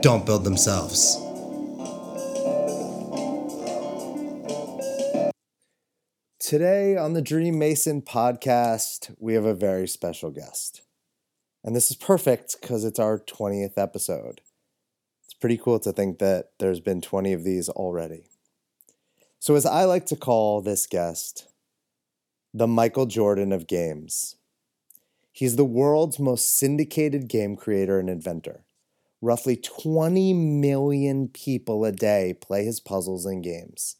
don't build themselves. Today on the Dream Mason podcast, we have a very special guest. And this is perfect because it's our 20th episode. It's pretty cool to think that there's been 20 of these already. So, as I like to call this guest, the Michael Jordan of games. He's the world's most syndicated game creator and inventor. Roughly 20 million people a day play his puzzles and games.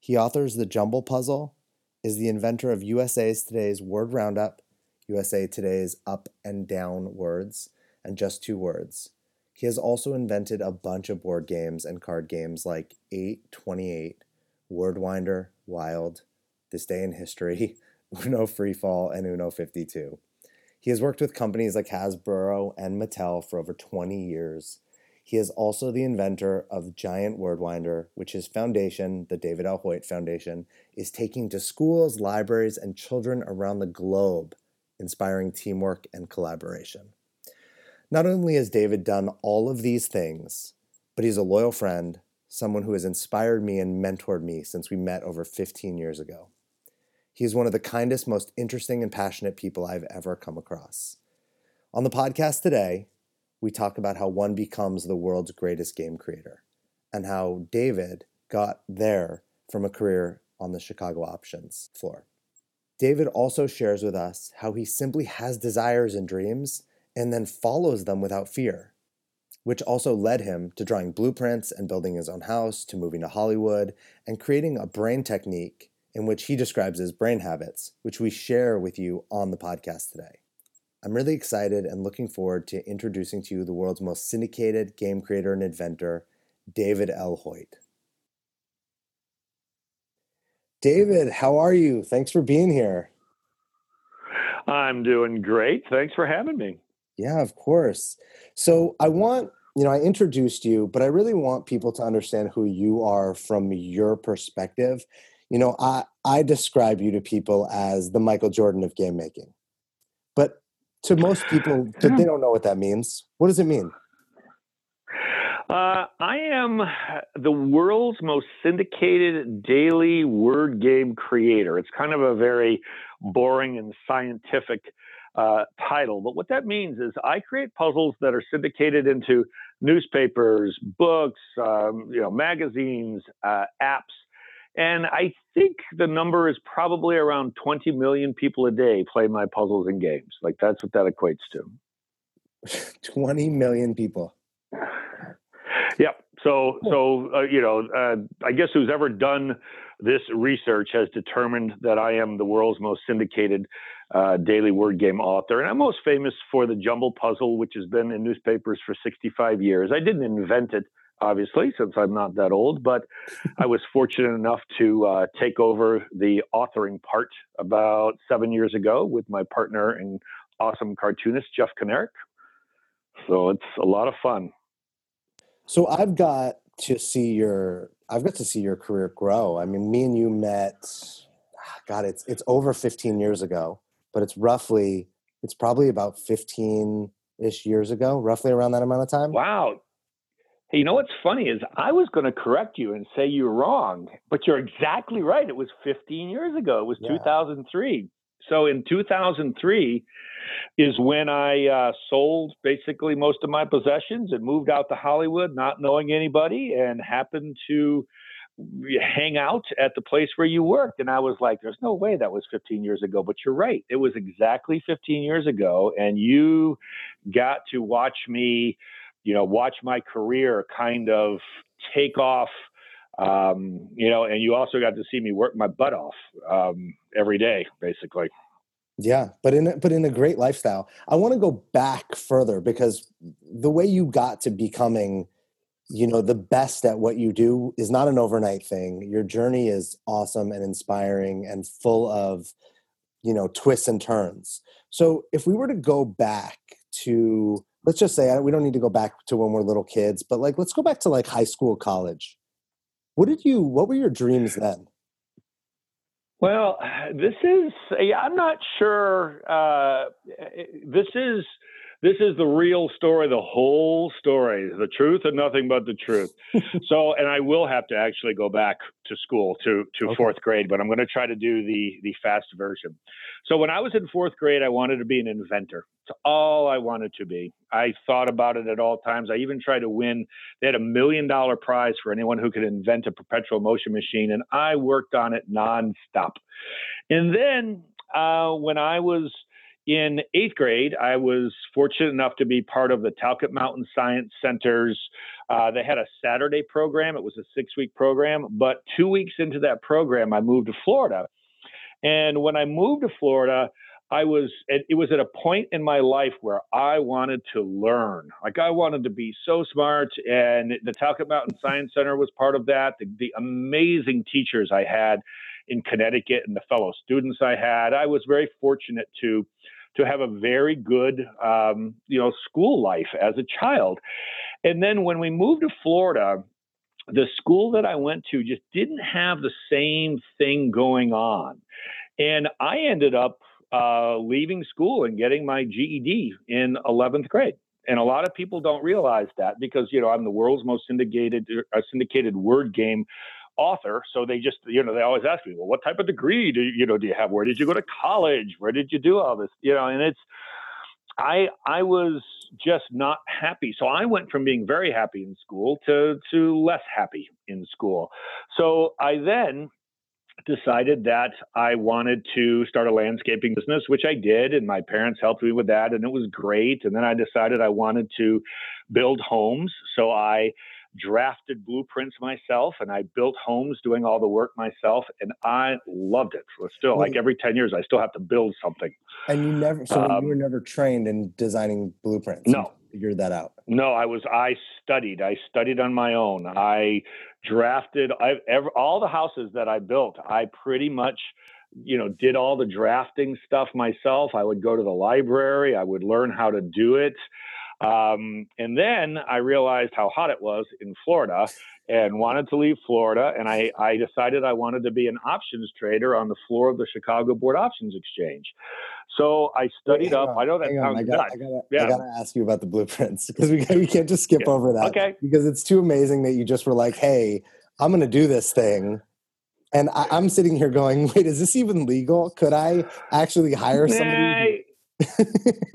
He authors The Jumble Puzzle, is the inventor of USA's Today's Word Roundup, USA Today's Up and Down Words, and Just Two Words. He has also invented a bunch of board games and card games like 828, Wordwinder, Wild, This Day in History, Uno Freefall, and Uno 52. He has worked with companies like Hasbro and Mattel for over 20 years. He is also the inventor of Giant Wordwinder, which his foundation, the David L. Hoyt Foundation, is taking to schools, libraries, and children around the globe, inspiring teamwork and collaboration. Not only has David done all of these things, but he's a loyal friend, someone who has inspired me and mentored me since we met over 15 years ago. He is one of the kindest, most interesting, and passionate people I've ever come across. On the podcast today, we talk about how one becomes the world's greatest game creator and how David got there from a career on the Chicago options floor. David also shares with us how he simply has desires and dreams and then follows them without fear, which also led him to drawing blueprints and building his own house, to moving to Hollywood, and creating a brain technique in which he describes his brain habits, which we share with you on the podcast today. I'm really excited and looking forward to introducing to you the world's most syndicated game creator and inventor, David L. Hoyt. David, how are you? Thanks for being here. I'm doing great. Thanks for having me. Yeah, of course. So I want, you know, I introduced you, but I really want people to understand who you are from your perspective you know, I, I describe you to people as the Michael Jordan of game making. But to most people, they don't know what that means. What does it mean? Uh, I am the world's most syndicated daily word game creator. It's kind of a very boring and scientific uh, title, but what that means is I create puzzles that are syndicated into newspapers, books, um, you know, magazines, uh, apps, and I think the number is probably around 20 million people a day play my puzzles and games. Like that's what that equates to. 20 million people. Yep. So, so uh, you know, uh, I guess who's ever done this research has determined that I am the world's most syndicated uh, daily word game author, and I'm most famous for the Jumble Puzzle, which has been in newspapers for 65 years. I didn't invent it obviously, since I'm not that old, but I was fortunate enough to uh, take over the authoring part about seven years ago with my partner and awesome cartoonist, Jeff Knurek. So it's a lot of fun. So I've got to see your I've got to see your career grow. I mean, me and you met God, it's it's over 15 years ago, but it's roughly it's probably about 15 ish years ago, roughly around that amount of time. Wow. Hey, you know what's funny is I was going to correct you and say you're wrong, but you're exactly right. It was 15 years ago. It was yeah. 2003. So in 2003 is when I uh, sold basically most of my possessions and moved out to Hollywood, not knowing anybody, and happened to hang out at the place where you worked. And I was like, there's no way that was 15 years ago. But you're right. It was exactly 15 years ago. And you got to watch me you know, watch my career kind of take off. Um, you know, and you also got to see me work my butt off um, every day, basically. Yeah, but in a, but in a great lifestyle. I want to go back further because the way you got to becoming you know the best at what you do is not an overnight thing your journey is awesome and inspiring and full of you know twists and turns so if we were to go back to let's just say we don't need to go back to when we're little kids but like let's go back to like high school college. What did you what were your dreams then? Well this is i'm not sure uh, this is this is the real story, the whole story, the truth and nothing but the truth. so, and I will have to actually go back to school to to okay. fourth grade, but I'm going to try to do the the fast version. So, when I was in fourth grade, I wanted to be an inventor. It's all I wanted to be. I thought about it at all times. I even tried to win. They had a million dollar prize for anyone who could invent a perpetual motion machine, and I worked on it nonstop. And then uh, when I was in eighth grade, I was fortunate enough to be part of the Talcott Mountain Science Center's. Uh, they had a Saturday program. It was a six week program. But two weeks into that program, I moved to Florida. And when I moved to Florida, I was, it was at a point in my life where I wanted to learn. Like I wanted to be so smart. And the Talcott Mountain Science Center was part of that. The, the amazing teachers I had in Connecticut and the fellow students I had. I was very fortunate to to have a very good um, you know school life as a child. And then when we moved to Florida, the school that I went to just didn't have the same thing going on. And I ended up uh, leaving school and getting my GED in 11th grade. And a lot of people don't realize that because, you know, I'm the world's most syndicated, uh, syndicated word game author. So they just, you know, they always ask me, well, what type of degree do you know do you have? Where did you go to college? Where did you do all this? You know, and it's I I was just not happy. So I went from being very happy in school to to less happy in school. So I then decided that I wanted to start a landscaping business, which I did, and my parents helped me with that, and it was great. And then I decided I wanted to build homes. So I drafted blueprints myself and I built homes doing all the work myself and I loved it. So still like every 10 years I still have to build something. And you never so um, you were never trained in designing blueprints. No. Figured that out. No, I was I studied. I studied on my own. I drafted I ever, all the houses that I built. I pretty much you know did all the drafting stuff myself. I would go to the library, I would learn how to do it. Um, and then I realized how hot it was in Florida and wanted to leave Florida. And I, I decided I wanted to be an options trader on the floor of the Chicago Board Options Exchange. So I studied Wait, up. On, I know that sounds I gotta, I gotta, yeah. I gotta ask you about the blueprints because we, we can't just skip yeah. over that. Okay. Because it's too amazing that you just were like, hey, I'm going to do this thing. And I, am sitting here going, wait, is this even legal? Could I actually hire somebody?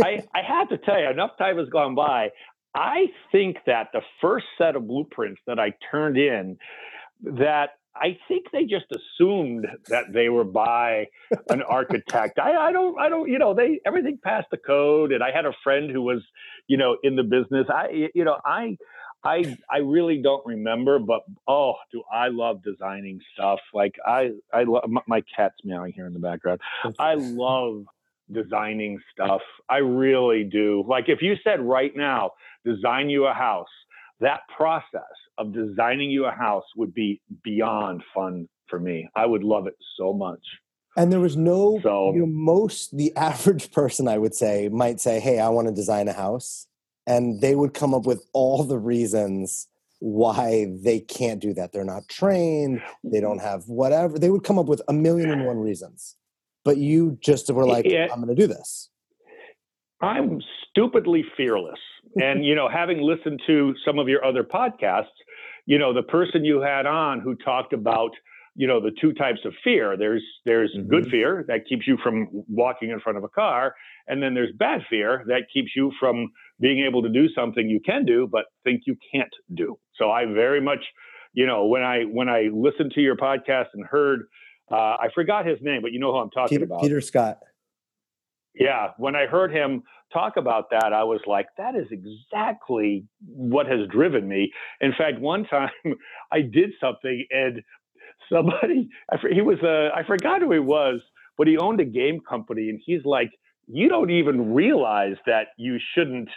I, I have to tell you, enough time has gone by. I think that the first set of blueprints that I turned in, that I think they just assumed that they were by an architect. I, I don't, I don't, you know, they everything passed the code. And I had a friend who was, you know, in the business. I, you know, I, I, I really don't remember, but oh, do I love designing stuff? Like I, I love my cat's meowing here in the background. I love designing stuff. I really do. Like if you said right now, design you a house, that process of designing you a house would be beyond fun for me. I would love it so much. And there was no, so, you know, most, the average person I would say might say, Hey, I want to design a house. And they would come up with all the reasons why they can't do that. They're not trained, they don't mm. have whatever. They would come up with a million and one reasons but you just were like, yeah. I'm going to do this. I'm stupidly fearless. and, you know, having listened to some of your other podcasts, you know, the person you had on who talked about, you know, the two types of fear. There's there's mm-hmm. good fear that keeps you from walking in front of a car, and then there's bad fear that keeps you from being able to do something you can do but think you can't do. So I very much, you know, when I when I listened to your podcast and heard uh, I forgot his name, but you know who I'm talking Peter, about. Peter Scott. Yeah, when I heard him talk about that, I was like, that is exactly what has driven me. In fact, one time I did something and somebody, he was a, I forgot who he was, but he owned a game company and he's like, you don't even realize that you shouldn't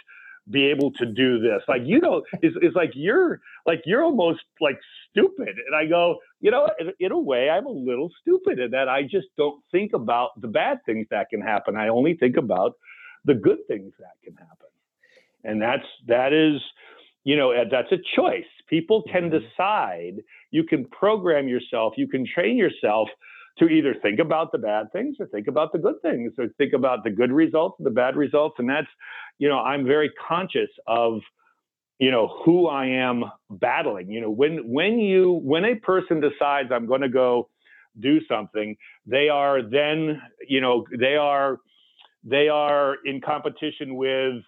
be able to do this. Like, you know, it's, it's like you're like you're almost like stupid. And I go, you know, in, in, a way, I'm a little stupid in that I just don't think about the bad things that can happen. I only think about the good things that can happen. And that's that is, you know, that's a choice. People can mm-hmm. decide. You can program yourself. You can train yourself to either think about the bad things or think about the good things or think about the good results the bad results. And that's you know i'm very conscious of you know who i am battling. You know when when you when a person decides i'm going to go do something they are then you know they are they are in competition with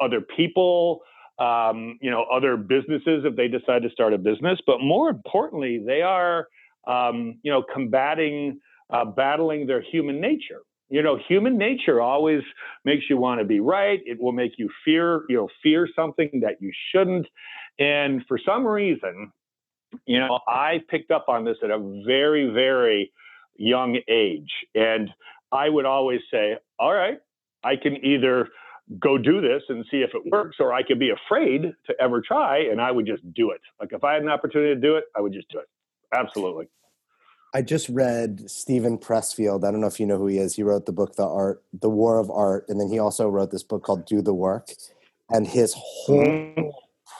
other people um, you know other businesses if they decide to start a business. But more importantly they are um, you know, combating, uh, battling their human nature. You know, human nature always makes you want to be right. It will make you fear, you know, fear something that you shouldn't. And for some reason, you know, I picked up on this at a very, very young age. And I would always say, all right, I can either go do this and see if it works, or I could be afraid to ever try and I would just do it. Like if I had an opportunity to do it, I would just do it. Absolutely. I just read Steven Pressfield. I don't know if you know who he is. He wrote the book The Art, The War of Art, and then he also wrote this book called Do the Work. And his whole mm-hmm.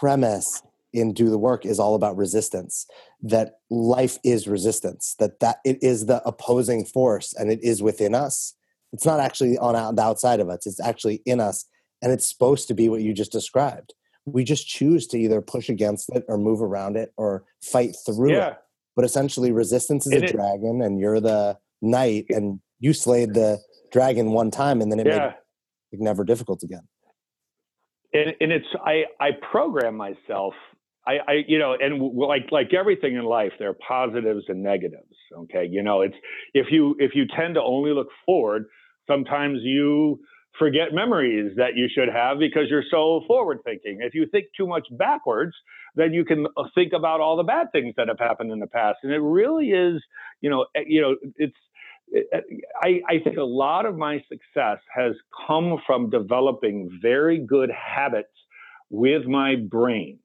premise in Do the Work is all about resistance. That life is resistance. That that it is the opposing force, and it is within us. It's not actually on the outside of us. It's actually in us, and it's supposed to be what you just described. We just choose to either push against it or move around it or fight through yeah. it but essentially resistance is a dragon and you're the knight and you slayed the dragon one time and then it yeah. made it never difficult again and, and it's i i program myself I, I you know and like like everything in life there are positives and negatives okay you know it's if you if you tend to only look forward sometimes you forget memories that you should have because you're so forward thinking. If you think too much backwards, then you can uh, think about all the bad things that have happened in the past. And it really is, you know, eh, you know, it's. Eh, I, I think a lot of my success has come from developing very good habits with my brain,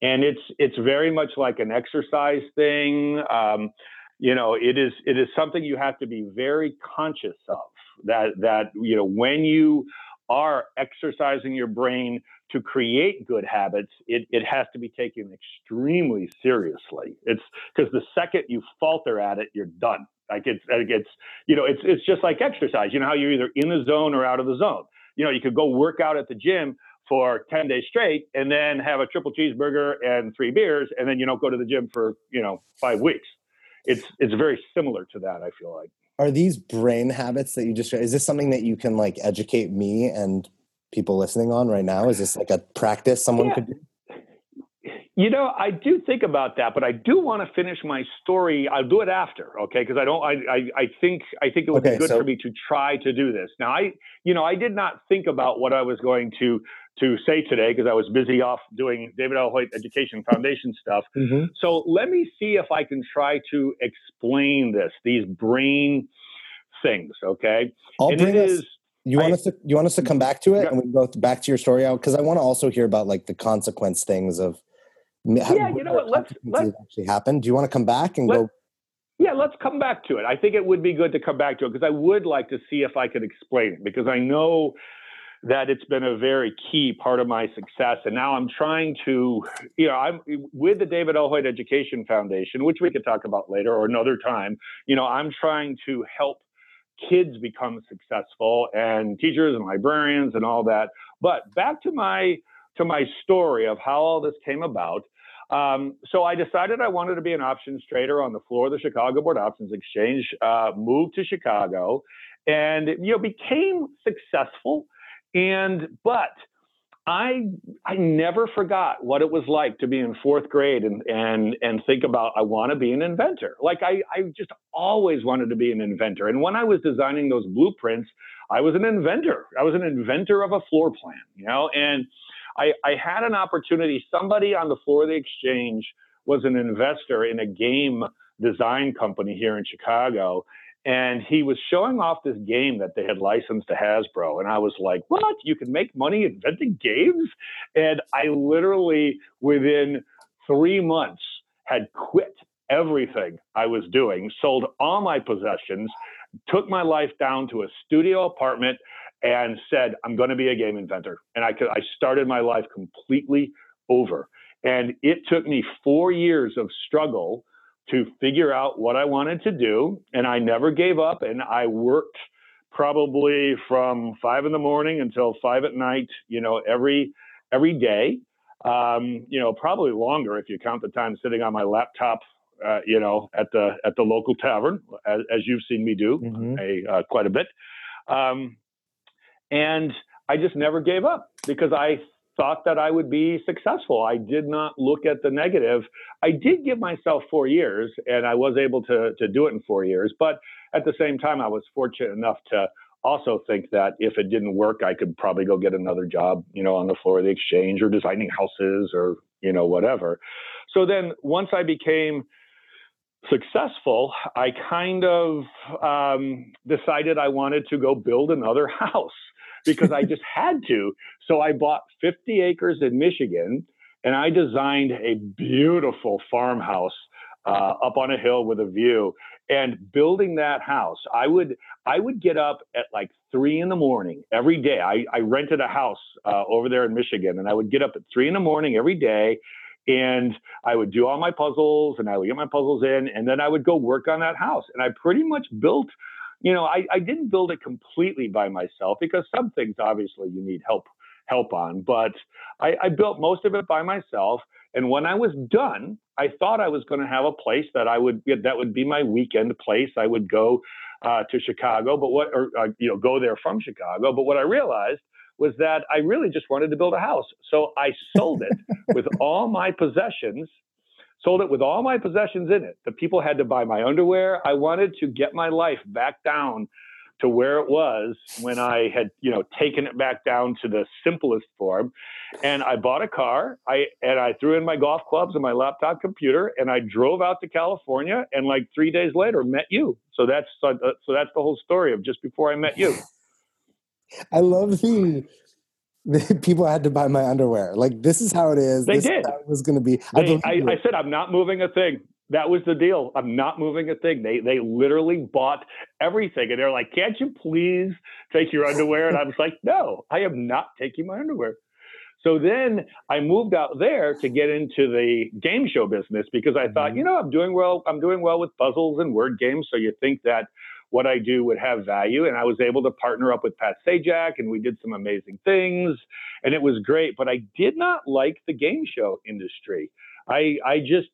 and it's it's very much like an exercise thing. Um, you know, it is it is something you have to be very conscious of that that you know when you are exercising your brain to create good habits, it, it has to be taken extremely seriously. It's because the second you falter at it, you're done. Like it's, it's, you know, it's, it's just like exercise. You know how you're either in the zone or out of the zone. You know, you could go work out at the gym for 10 days straight and then have a triple cheeseburger and three beers and then you don't go to the gym for, you know, five weeks. It's, it's very similar to that, I feel like are these brain habits that you just is this something that you can like educate me and people listening on right now is this like a practice someone yeah. could do you know i do think about that but i do want to finish my story i'll do it after okay because i don't I, I, I think i think it would okay, be good so, for me to try to do this now i you know i did not think about what i was going to to say today because I was busy off doing David L. Hoyt Education Foundation stuff. Mm-hmm. So let me see if I can try to explain this, these brain things. Okay. I'll and bring us, is, you want I, us to you want us to come back to it yeah. and we go back to your story out because I want to also hear about like the consequence things of how, yeah, you know what? Let's, let's actually happen. Do you want to come back and go? Yeah, let's come back to it. I think it would be good to come back to it because I would like to see if I could explain it because I know that it's been a very key part of my success. And now I'm trying to, you know, I'm with the David L. Hoyt Education Foundation, which we could talk about later or another time. You know, I'm trying to help kids become successful and teachers and librarians and all that. But back to my to my story of how all this came about. Um, so I decided I wanted to be an options trader on the floor of the Chicago Board Options Exchange. Uh, moved to Chicago, and you know became successful. And but I I never forgot what it was like to be in fourth grade and and and think about I want to be an inventor. Like I I just always wanted to be an inventor. And when I was designing those blueprints, I was an inventor. I was an inventor of a floor plan, you know, and I, I had an opportunity. Somebody on the floor of the exchange was an investor in a game design company here in Chicago. And he was showing off this game that they had licensed to Hasbro. And I was like, what? You can make money inventing games? And I literally, within three months, had quit everything I was doing, sold all my possessions, took my life down to a studio apartment, and said, I'm going to be a game inventor. And I, could, I started my life completely over. And it took me four years of struggle to figure out what I wanted to do. And I never gave up. And I worked probably from five in the morning until five at night, you know, every every day. Um, you know, probably longer if you count the time sitting on my laptop, uh, you know, at the at the local tavern, as, as you've seen me do mm-hmm. a, uh, quite a bit. Um, and I just never gave up because I thought that I would be successful. I did not look at the negative. I did give myself four years and I was able to, to do it in four years. But at the same time, I was fortunate enough to also think that if it didn't work, I could probably go get another job, you know, on the floor of the exchange or designing houses or, you know, whatever. So then once I became successful, I kind of um, decided I wanted to go build another house because I just had to. So I bought 50 acres in Michigan and I designed a beautiful farmhouse uh, up on a hill with a view. And building that house, I would I would get up at like three in the morning every day. I, I rented a house uh, over there in Michigan, and I would get up at three in the morning every day, and I would do all my puzzles, and I would get my puzzles in, and then I would go work on that house. And I pretty much built you know, I, I didn't build it completely by myself because some things obviously you need help help on, but I, I built most of it by myself. And when I was done, I thought I was going to have a place that I would that would be my weekend place. I would go uh, to Chicago, but what or uh, you know go there from Chicago. But what I realized was that I really just wanted to build a house, so I sold it with all my possessions sold it with all my possessions in it. The people had to buy my underwear. I wanted to get my life back down to where it was when I had, you know, taken it back down to the simplest form. And I bought a car. I and I threw in my golf clubs and my laptop computer, and I drove out to California. And like three days later, met you. So that's uh, so that's the whole story of just before I met you. I love the people had to buy my underwear. Like this is how it is. They this did. was going to be. They, I, I, I, said I'm not moving a thing. That was the deal. I'm not moving a thing. They they literally bought everything, and they're like, "Can't you please take your underwear?" And I was like, "No, I am not taking my underwear." So then I moved out there to get into the game show business because I thought, mm-hmm. you know, I'm doing well. I'm doing well with puzzles and word games. So you think that what I do would have value. And I was able to partner up with Pat Sajak and we did some amazing things and it was great. But I did not like the game show industry. I, I just,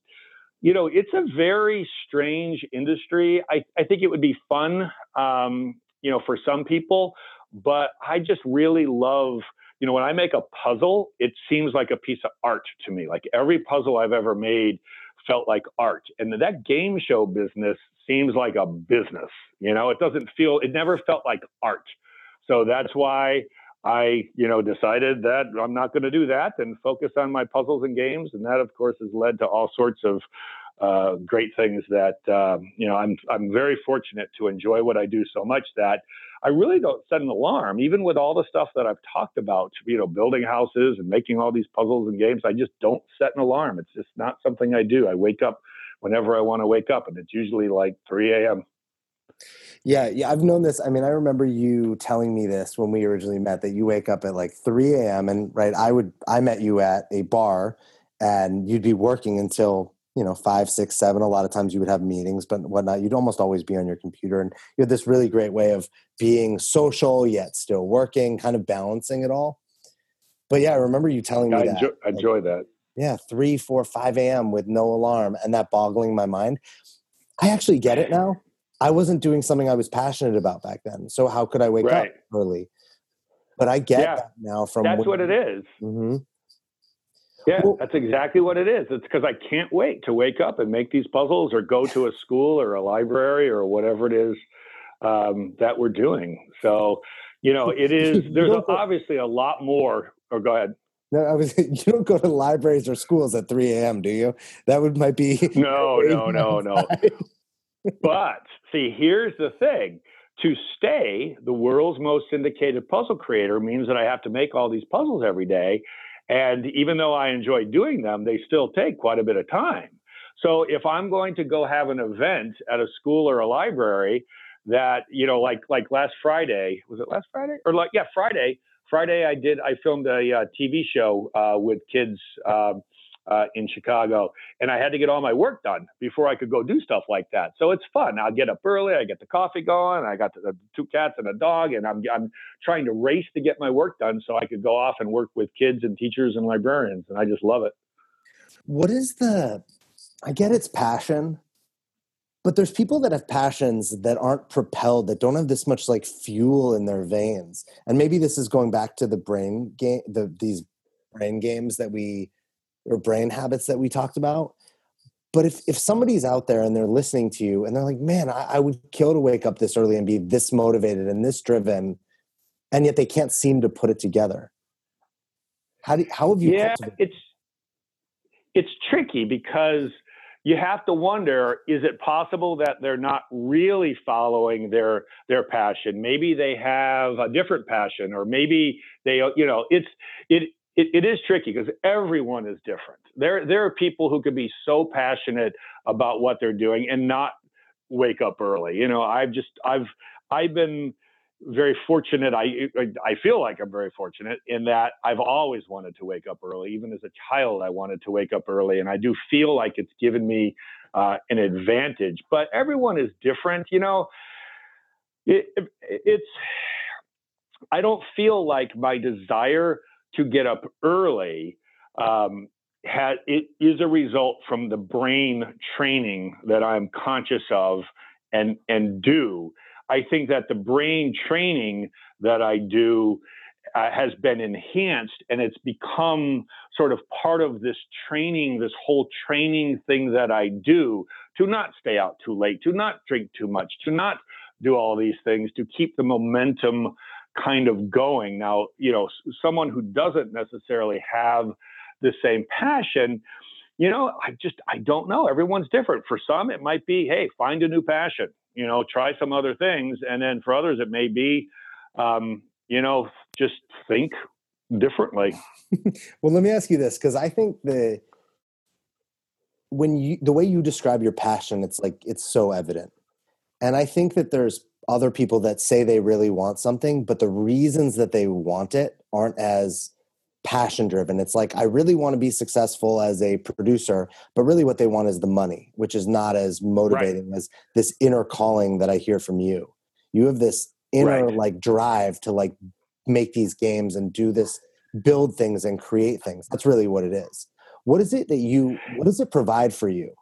you know, it's a very strange industry. I, I think it would be fun, um, you know, for some people, but I just really love, you know, when I make a puzzle, it seems like a piece of art to me. Like every puzzle I've ever made felt like art. And that game show business seems like a business. You know, it doesn't feel, it never felt like art. So that's why I, you know, decided that I'm not going to do that and focus on my puzzles and games. And that, of course, has led to all sorts of uh, great things that um, you know I'm I'm very fortunate to enjoy what I do so much that I really don't set an alarm even with all the stuff that I've talked about you know building houses and making all these puzzles and games I just don't set an alarm it's just not something I do I wake up whenever I want to wake up, and it's usually like 3 a.m. Yeah, yeah, I've known this. I mean, I remember you telling me this when we originally met that you wake up at like 3 a.m. and right, I would I met you at a bar and you'd be working until you know five, six, seven. A lot of times you would have meetings, but whatnot. You'd almost always be on your computer, and you had this really great way of being social yet still working, kind of balancing it all. But yeah, I remember you telling me I that. Enjoy, I enjoy that yeah, three, four, five a.m. with no alarm, and that boggling my mind. I actually get it now. I wasn't doing something I was passionate about back then, so how could I wake right. up early? But I get yeah. that now. From that's what it is. Mm-hmm. Yeah, well, that's exactly what it is. It's because I can't wait to wake up and make these puzzles, or go to a school or a library or whatever it is um, that we're doing. So, you know, it is. There's obviously a lot more. Or go ahead. No, I was. You don't go to libraries or schools at 3 a.m., do you? That would might be. No, no, no, no. but see, here's the thing to stay the world's most syndicated puzzle creator means that I have to make all these puzzles every day. And even though I enjoy doing them, they still take quite a bit of time. So if I'm going to go have an event at a school or a library that, you know, like like last Friday, was it last Friday? Or like yeah, Friday. Friday I did I filmed a uh, TV show uh, with kids um, uh, in Chicago, and I had to get all my work done before I could go do stuff like that. So it's fun. I get up early, I get the coffee going, I got the, the two cats and a dog, and I'm I'm trying to race to get my work done so I could go off and work with kids and teachers and librarians, and I just love it. What is the? I get it's passion, but there's people that have passions that aren't propelled that don't have this much like fuel in their veins and maybe this is going back to the brain game the these brain games that we or brain habits that we talked about. But if, if somebody's out there and they're listening to you and they're like, man, I, I would kill to wake up this early and be this motivated and this driven, and yet they can't seem to put it together. How do how have you? Yeah, it's it's tricky because you have to wonder: is it possible that they're not really following their their passion? Maybe they have a different passion, or maybe they, you know, it's it it, it is tricky because everyone is different. There, there are people who could be so passionate about what they're doing and not wake up early. You know, I've just, I've, I've been very fortunate. I, I feel like I'm very fortunate in that I've always wanted to wake up early. Even as a child, I wanted to wake up early, and I do feel like it's given me uh, an advantage. But everyone is different. You know, it, it, it's. I don't feel like my desire to get up early um, it is a result from the brain training that I'm conscious of and and do. I think that the brain training that I do uh, has been enhanced and it's become sort of part of this training, this whole training thing that I do to not stay out too late, to not drink too much, to not do all these things, to keep the momentum kind of going. Now, you know, someone who doesn't necessarily have the same passion, you know, I just I don't know. Everyone's different. For some, it might be, hey, find a new passion. You know, try some other things, and then for others, it may be, um, you know, just think differently. well, let me ask you this because I think the when you the way you describe your passion, it's like it's so evident, and I think that there's other people that say they really want something, but the reasons that they want it aren't as passion driven. It's like, I really want to be successful as a producer, but really what they want is the money, which is not as motivating right. as this inner calling that I hear from you. You have this inner right. like drive to like make these games and do this, build things and create things. That's really what it is. What is it that you, what does it provide for you?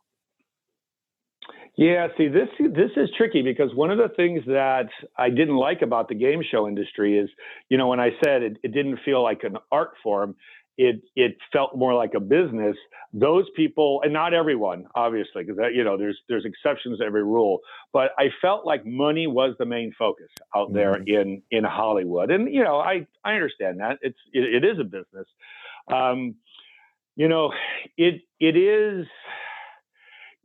Yeah, see, this this is tricky because one of the things that I didn't like about the game show industry is, you know, when I said it, it didn't feel like an art form, it it felt more like a business. Those people, and not everyone, obviously, because you know, there's there's exceptions to every rule. But I felt like money was the main focus out there mm-hmm. in in Hollywood, and you know, I I understand that it's it, it is a business. Um, you know, it it is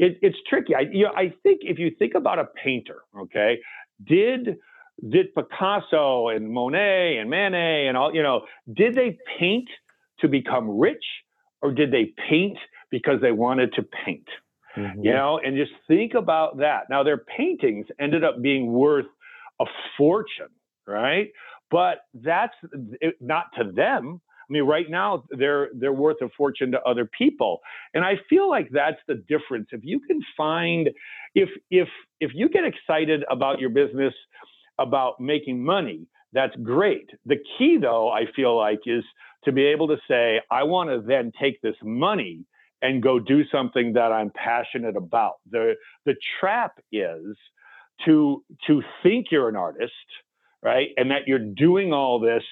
it, it's tricky. I, you know, I think if you think about a painter, okay, did did Picasso and Monet and Manet and all, you know, did they paint to become rich or did they paint because they wanted to paint? Mm-hmm. You know, and just think about that. Now, their paintings ended up being worth a fortune, right? But that's not to them. I mean, right now they're they're worth a fortune to other people, and I feel like that's the difference. If you can find, if if if you get excited about your business, about making money, that's great. The key, though, I feel like, is to be able to say, I want to then take this money and go do something that I'm passionate about. The the trap is to to think you're an artist, right? And that you're doing all this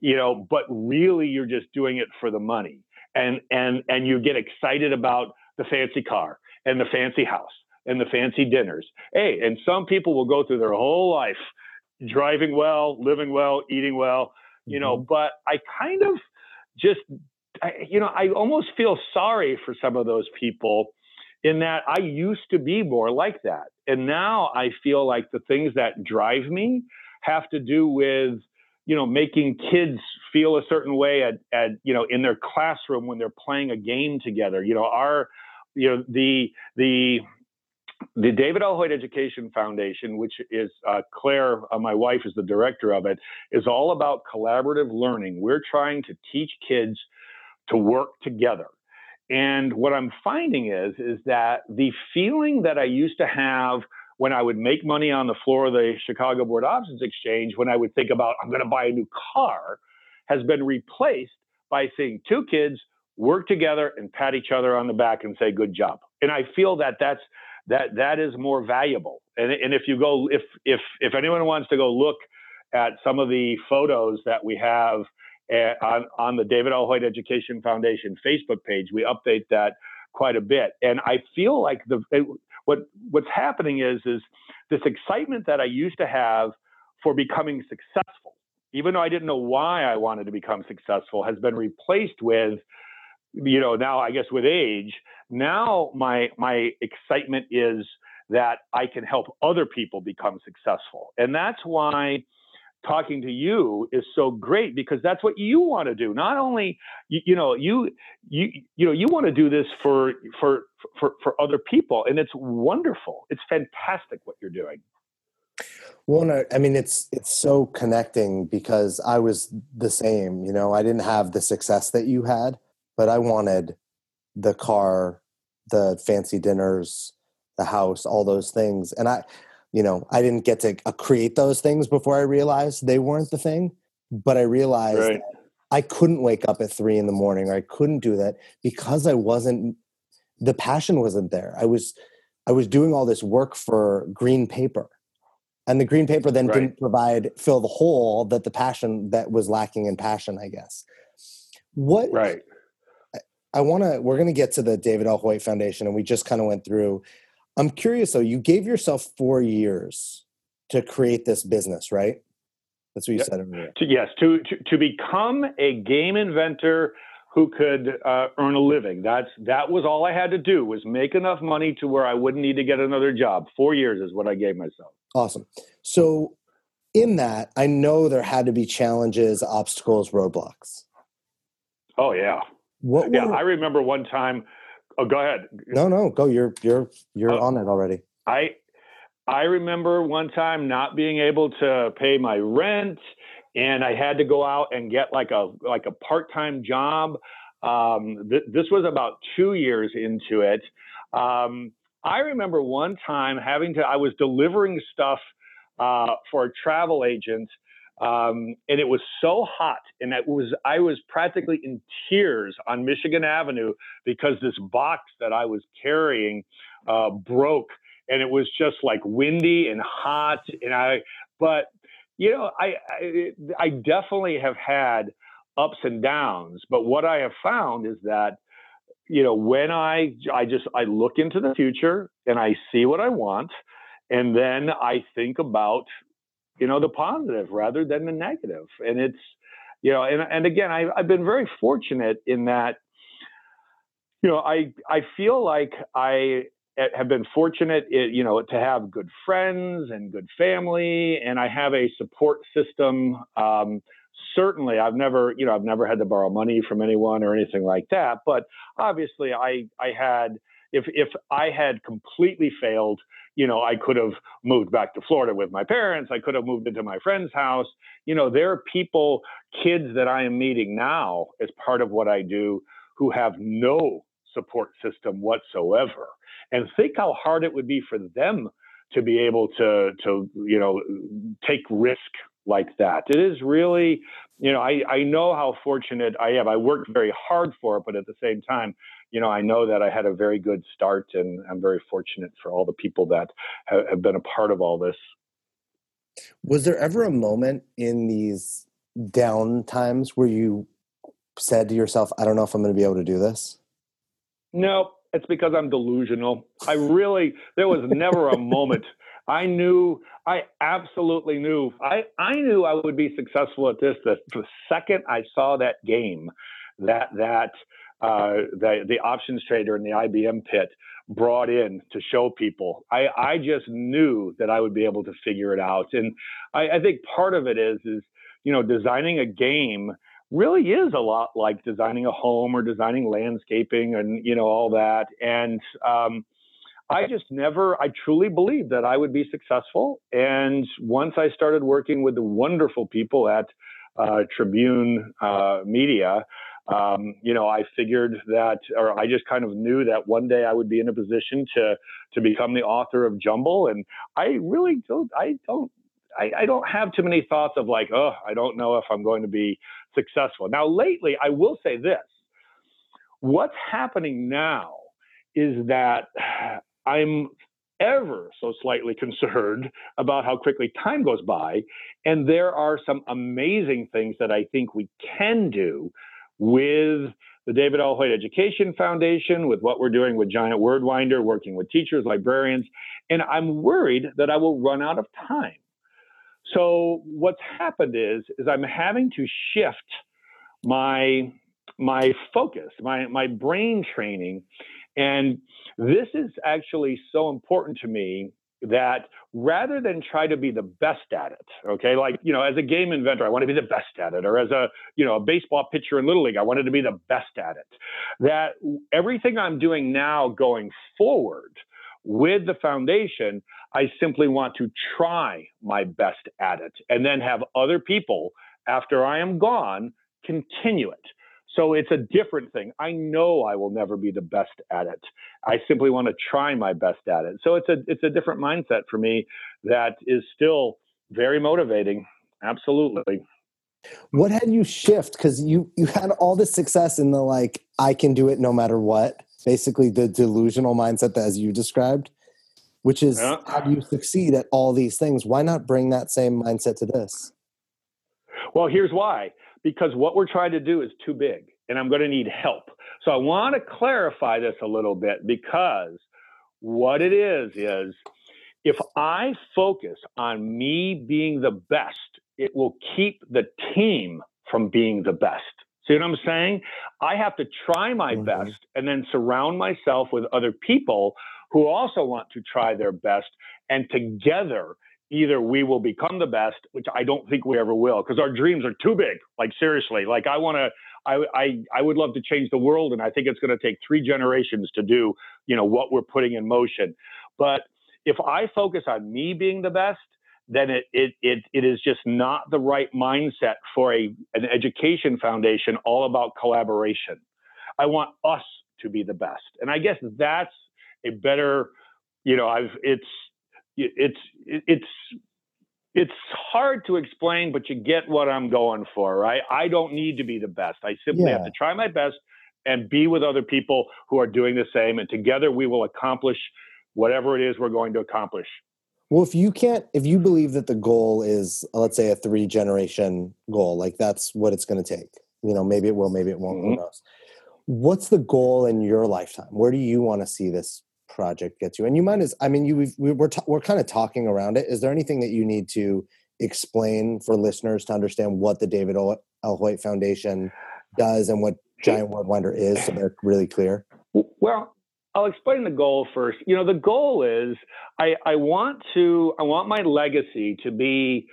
you know, but really you're just doing it for the money. And and and you get excited about the fancy car and the fancy house and the fancy dinners. Hey, and some people will go through their whole life driving well, living well, eating well, you know, mm-hmm. but I kind of just I, you know, I almost feel sorry for some of those people in that I used to be more like that. And now I feel like the things that drive me have to do with you know making kids feel a certain way at, at you know in their classroom when they're playing a game together you know our you know the the the David L. Hoyt Education Foundation, which is uh, Claire, uh, my wife, is the director of it, is all about collaborative learning. We're trying to teach kids to work together. And what I'm finding is, is that the feeling that I used to have when I would make money on the floor of the Chicago Board Options Exchange, when I would think about, I'm going to buy a new car, has been replaced by seeing two kids work together and pat each other on the back and say, good job. And I feel that that's, that, that is more valuable. And, and if you go, if, if, if anyone wants to go look at some of the photos that we have uh, on, on the David L. Hoyt Education Foundation Facebook page, we update that quite a bit. And I feel like the, what what's happening is is this excitement that I used to have for becoming successful, even though I didn't know why I wanted to become successful, has been replaced with, you know, now I guess with age, now my my excitement is that I can help other people become successful. And that's why talking to you is so great because that's what you want to do. Not only you, you, know you you you know you want to do this for for for for other people and it's wonderful. It's fantastic what you're doing. Well i mean it's it's so connecting because i was the same you know? I didn't have the success that you had but i wanted the car the fancy dinners the house all those things and i you know i didn't get to uh, create those things before i realized they weren't the thing but i realized right. i couldn't wake up at three in the morning or i couldn't do that because i wasn't the passion wasn't there i was i was doing all this work for green paper and the green paper then right. didn't provide fill the hole that the passion that was lacking in passion i guess what right i, I want to we're going to get to the david l hoyt foundation and we just kind of went through I'm curious though, you gave yourself four years to create this business, right? That's what you yep. said earlier. To, yes, to, to, to become a game inventor who could uh, earn a living. That's that was all I had to do was make enough money to where I wouldn't need to get another job. Four years is what I gave myself. Awesome. So in that, I know there had to be challenges, obstacles, roadblocks. Oh yeah. What? Were, yeah, I remember one time Oh, go ahead. No, no, go. You're you're you're uh, on it already. I I remember one time not being able to pay my rent, and I had to go out and get like a like a part time job. Um, th- this was about two years into it. Um, I remember one time having to. I was delivering stuff uh, for a travel agent um, and it was so hot, and it was I was practically in tears on Michigan Avenue because this box that I was carrying uh, broke, and it was just like windy and hot. And I, but you know, I, I I definitely have had ups and downs. But what I have found is that you know when I I just I look into the future and I see what I want, and then I think about you know, the positive rather than the negative. And it's, you know, and, and again, I, I've been very fortunate in that, you know, I, I feel like I have been fortunate, you know, to have good friends and good family, and I have a support system. Um, certainly, I've never, you know, I've never had to borrow money from anyone or anything like that. But obviously, I, I had, if if I had completely failed, you know, I could have moved back to Florida with my parents. I could have moved into my friend's house. You know, there are people, kids that I am meeting now as part of what I do who have no support system whatsoever. And think how hard it would be for them to be able to to you know take risk like that. It is really, you know, I, I know how fortunate I am. I worked very hard for it, but at the same time, you know, I know that I had a very good start, and I'm very fortunate for all the people that have, have been a part of all this. Was there ever a moment in these down times where you said to yourself, I don't know if I'm going to be able to do this? No, it's because I'm delusional. I really, there was never a moment. I knew, I absolutely knew, I, I knew I would be successful at this. The, the second I saw that game, that, that, uh, the the options trader in the IBM pit brought in to show people. I, I just knew that I would be able to figure it out. And I, I think part of it is is you know designing a game really is a lot like designing a home or designing landscaping and you know all that. And um, I just never, I truly believed that I would be successful. And once I started working with the wonderful people at uh, Tribune uh, Media, um, you know, I figured that, or I just kind of knew that one day I would be in a position to to become the author of Jumble, and I really don't, I don't, I, I don't have too many thoughts of like, oh, I don't know if I'm going to be successful. Now, lately, I will say this: what's happening now is that I'm ever so slightly concerned about how quickly time goes by. And there are some amazing things that I think we can do with the David L. Hoyt Education Foundation, with what we're doing with Giant Wordwinder, working with teachers, librarians, and I'm worried that I will run out of time. So what's happened is, is I'm having to shift my my focus, my my brain training, and this is actually so important to me that rather than try to be the best at it, okay, like, you know, as a game inventor, I want to be the best at it, or as a, you know, a baseball pitcher in Little League, I wanted to be the best at it. That everything I'm doing now going forward with the foundation, I simply want to try my best at it and then have other people after I am gone continue it. So it's a different thing. I know I will never be the best at it. I simply want to try my best at it. So it's a it's a different mindset for me that is still very motivating. Absolutely. What had you shift? Because you you had all this success in the like I can do it no matter what. Basically, the delusional mindset that as you described, which is yeah. how do you succeed at all these things? Why not bring that same mindset to this? Well, here's why because what we're trying to do is too big and I'm going to need help. So I want to clarify this a little bit because what it is is if I focus on me being the best, it will keep the team from being the best. See what I'm saying? I have to try my mm-hmm. best and then surround myself with other people who also want to try their best. And together, either we will become the best, which I don't think we ever will, because our dreams are too big. Like seriously, like I want to, I, I, I would love to change the world, and I think it's going to take three generations to do, you know, what we're putting in motion. But if I focus on me being the best, then it it it, it is just not the right mindset for a an education foundation all about collaboration. I want us to be the best, and I guess that's a better, you know, I've it's it's it's it's hard to explain, but you get what I'm going for, right? I don't need to be the best. I simply yeah. have to try my best and be with other people who are doing the same, and together we will accomplish whatever it is we're going to accomplish. Well, if you can't, if you believe that the goal is, let's say, a three generation goal, like that's what it's going to take. You know, maybe it will, maybe it won't. Mm-hmm. Who knows? What's the goal in your lifetime? Where do you want to see this project gets you? And you might as I mean, you we, we're t- we're kind of talking around it. Is there anything that you need to explain for listeners to understand what the David L. Hoyt Foundation does and what Giant Wordwinder is, so they're really clear? Well, I'll explain the goal first. You know, the goal is I, I want to I want my legacy to be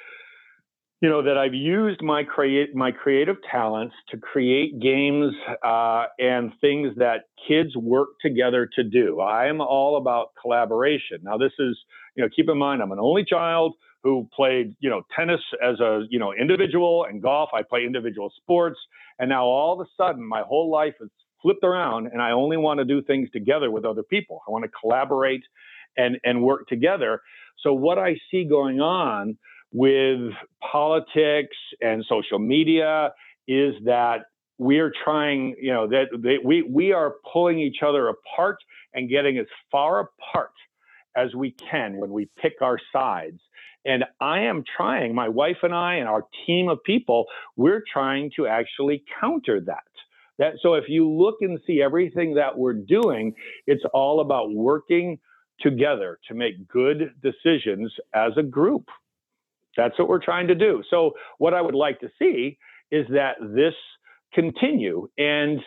you know that I've used my create my creative talents to create games uh, and things that kids work together to do. I am all about collaboration. Now, this is you know keep in mind I'm an only child who played you know tennis as a you know individual and golf. I play individual sports, and now all of a sudden my whole life is flipped around, and I only want to do things together with other people. I want to collaborate and and work together. So what I see going on with politics and social media is that we're trying, you know, that they, we we are pulling each other apart and getting as far apart as we can when we pick our sides. And I am trying, my wife and I and our team of people, we're trying to actually counter that. That so if you look and see everything that we're doing, it's all about working together to make good decisions as a group. That's what we're trying to do. So what I would like to see is that this continue and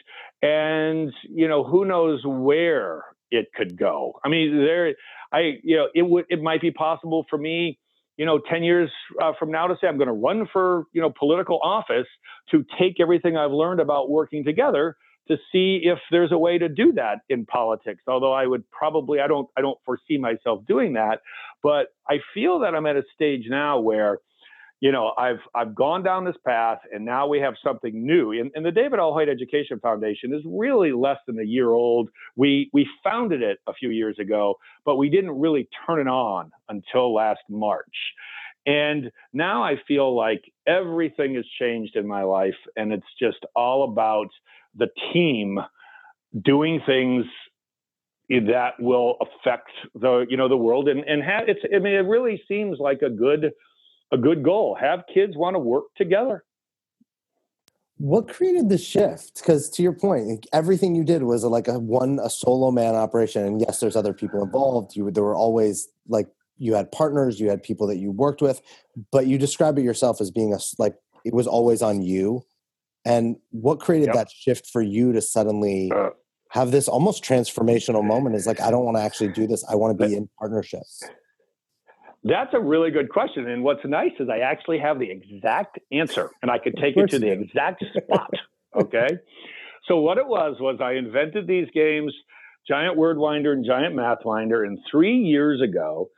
and you know who knows where it could go. I mean, there, I you know it would it might be possible for me you know, 10 years uh, from now to say I'm going to run for, you know, political office to take everything I've learned about working together to see if there's a way to do that in politics. Although I would probably, I don't, I don't foresee myself doing that, but I feel that I'm at a stage now where you know, I've I've gone down this path, and now we have something new. And, and, the David L. Hoyt Education Foundation is really less than a year old. We we founded it a few years ago, but we didn't really turn it on until last March. And now I feel like everything has changed in my life, and it's just all about the team doing things that will affect the you know the world and and have, it's I mean it really seems like a good a good goal. Have kids want to work together. What created the shift? Because to your point, everything you did was like a one a solo man operation. And yes, there's other people involved. You there were always like you had partners, you had people that you worked with, but you describe it yourself as being a like it was always on you. And what created yep. that shift for you to suddenly uh, have this almost transformational moment? Is like I don't want to actually do this. I want to be in partnership. That's a really good question. And what's nice is I actually have the exact answer and I could take it to the exact spot. Okay. So what it was was I invented these games, Giant Wordwinder and Giant Mathwinder, and three years ago,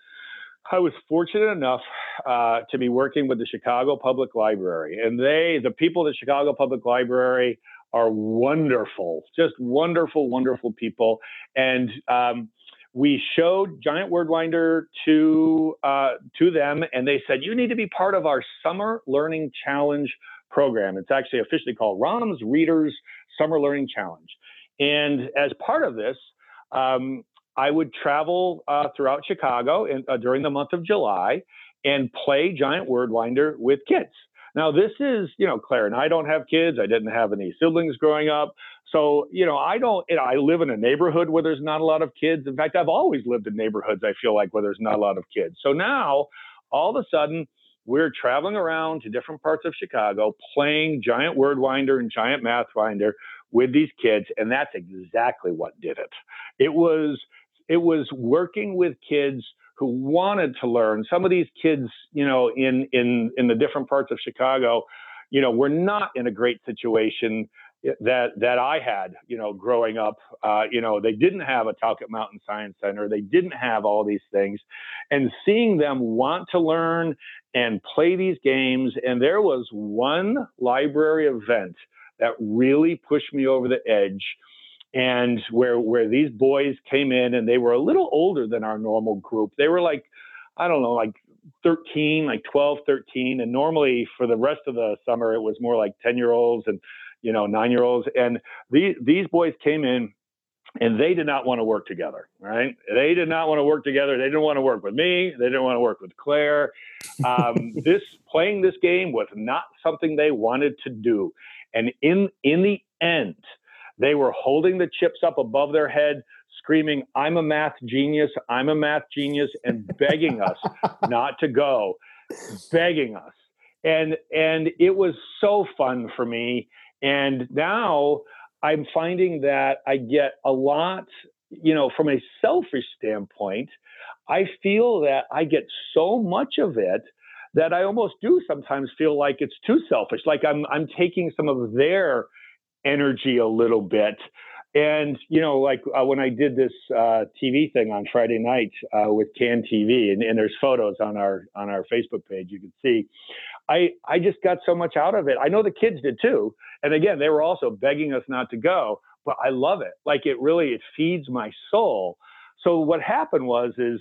I was fortunate enough uh, to be working with the Chicago Public Library, and they, the people at the Chicago Public Library, are wonderful, just wonderful, wonderful people, and um, we showed Giant Wordwinder to uh, to them, and they said, "You need to be part of our Summer Learning Challenge program." It's actually officially called Rahm's Readers Summer Learning Challenge. And as part of this, um, I would travel uh, throughout Chicago in, uh, during the month of July and play Giant Wordwinder with kids. Now, this is, you know, Claire and I don't have kids. I didn't have any siblings growing up. So, you know, I don't, you know, I live in a neighborhood where there's not a lot of kids. In fact, I've always lived in neighborhoods, I feel like, where there's not a lot of kids. So now, all of a sudden, we're traveling around to different parts of Chicago playing Giant Wordwinder and Giant Mathwinder with these kids. And that's exactly what did it. It was, it was working with kids who wanted to learn. Some of these kids, you know, in in in the different parts of Chicago, you know, were not in a great situation that that I had, you know, growing up. Uh, you know, they didn't have a Talcott Mountain Science Center. They didn't have all these things, and seeing them want to learn and play these games. And there was one library event that really pushed me over the edge and where where these boys came in and they were a little older than our normal group. They were like i don't know like 13 like 12 13 and normally for the rest of the summer it was more like 10 year olds and you know 9 year olds and these these boys came in and they did not want to work together right? They did not want to work together. They didn't want to work with me. They didn't want to work with claire. Um, this playing this game was not something they wanted to do and in in the end they were holding the chips up above their head, screaming, I'm a math genius, I'm a math genius, and begging us not to go, begging us. And and it was so fun for me. And now I'm finding that I get a lot, you know, from a selfish standpoint, I feel that I get so much of it that I almost do sometimes feel like it's too selfish. Like I'm I'm taking some of their energy a little bit. And you know, like uh, when I did this uh, TV thing on Friday night uh, with CAN TV, and, and, there's photos on our on our Facebook page. You can see, I I just got so much out of it. I know the kids did too. And again, they were also begging us not to go, but I love it. Like it really it feeds my soul. So what happened was is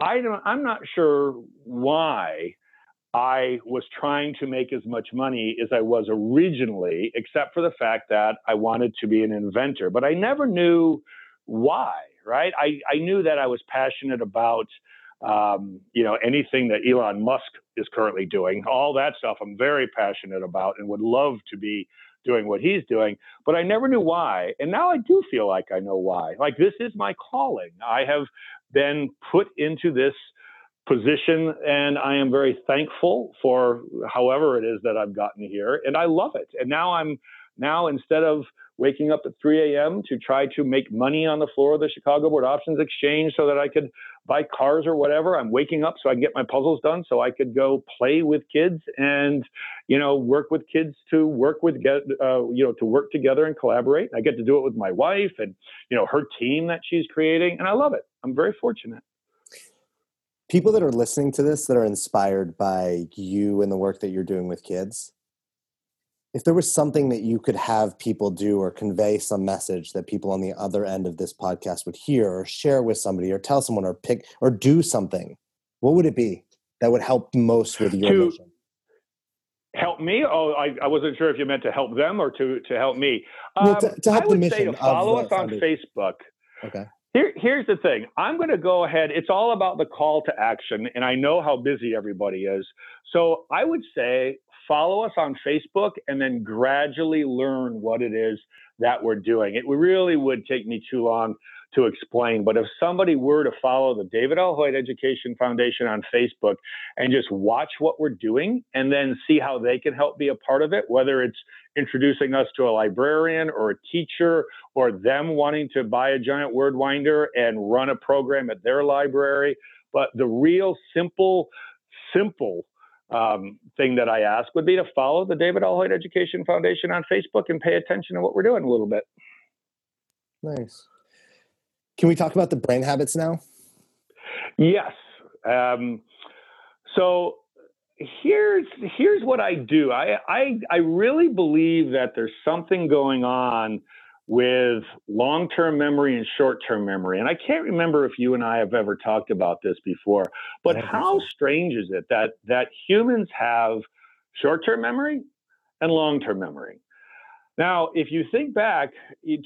I don't I'm not sure why I was trying to make as much money as I was originally, except for the fact that I wanted to be an inventor. But I never knew why, right? I, I knew that I was passionate about, um, you know, anything that Elon Musk is currently doing. All that stuff I'm very passionate about and would love to be doing what he's doing. But I never knew why. And now I do feel like I know why. Like this is my calling. I have been put into this position and I am very thankful for however it is that I've gotten here and I love it. And now I'm now instead of waking up at 3 a.m. to try to make money on the floor of the Chicago Board Options Exchange so that I could buy cars or whatever. I'm waking up so I can get my puzzles done so I could go play with kids and, you know, work with kids to work with, get, uh, you know, to work together and collaborate. I get to do it with my wife and, you know, her team that she's creating. And I love it. I'm very fortunate. People that are listening to this that are inspired by you and the work that you're doing with kids, if there was something that you could have people do or convey some message that people on the other end of this podcast would hear or share with somebody or tell someone or pick or do something, what would it be that would help most with your to mission? Help me? Oh, I, I, wasn't sure if you meant to help them or to to help me. Um, well, to, to, help I would the say to follow us on Facebook. Okay. Here, here's the thing. I'm going to go ahead. It's all about the call to action, and I know how busy everybody is. So I would say follow us on Facebook and then gradually learn what it is that we're doing. It really would take me too long to explain, but if somebody were to follow the David L. Hoyt Education Foundation on Facebook and just watch what we're doing and then see how they can help be a part of it, whether it's introducing us to a librarian or a teacher or them wanting to buy a giant word winder and run a program at their library. But the real simple, simple um, thing that I ask would be to follow the David L. Hoyt Education Foundation on Facebook and pay attention to what we're doing a little bit. Nice. Can we talk about the brain habits now? Yes. Um, so here's here's what I do. I, I I really believe that there's something going on with long term memory and short term memory. And I can't remember if you and I have ever talked about this before, but how so. strange is it that, that humans have short term memory and long term memory? Now, if you think back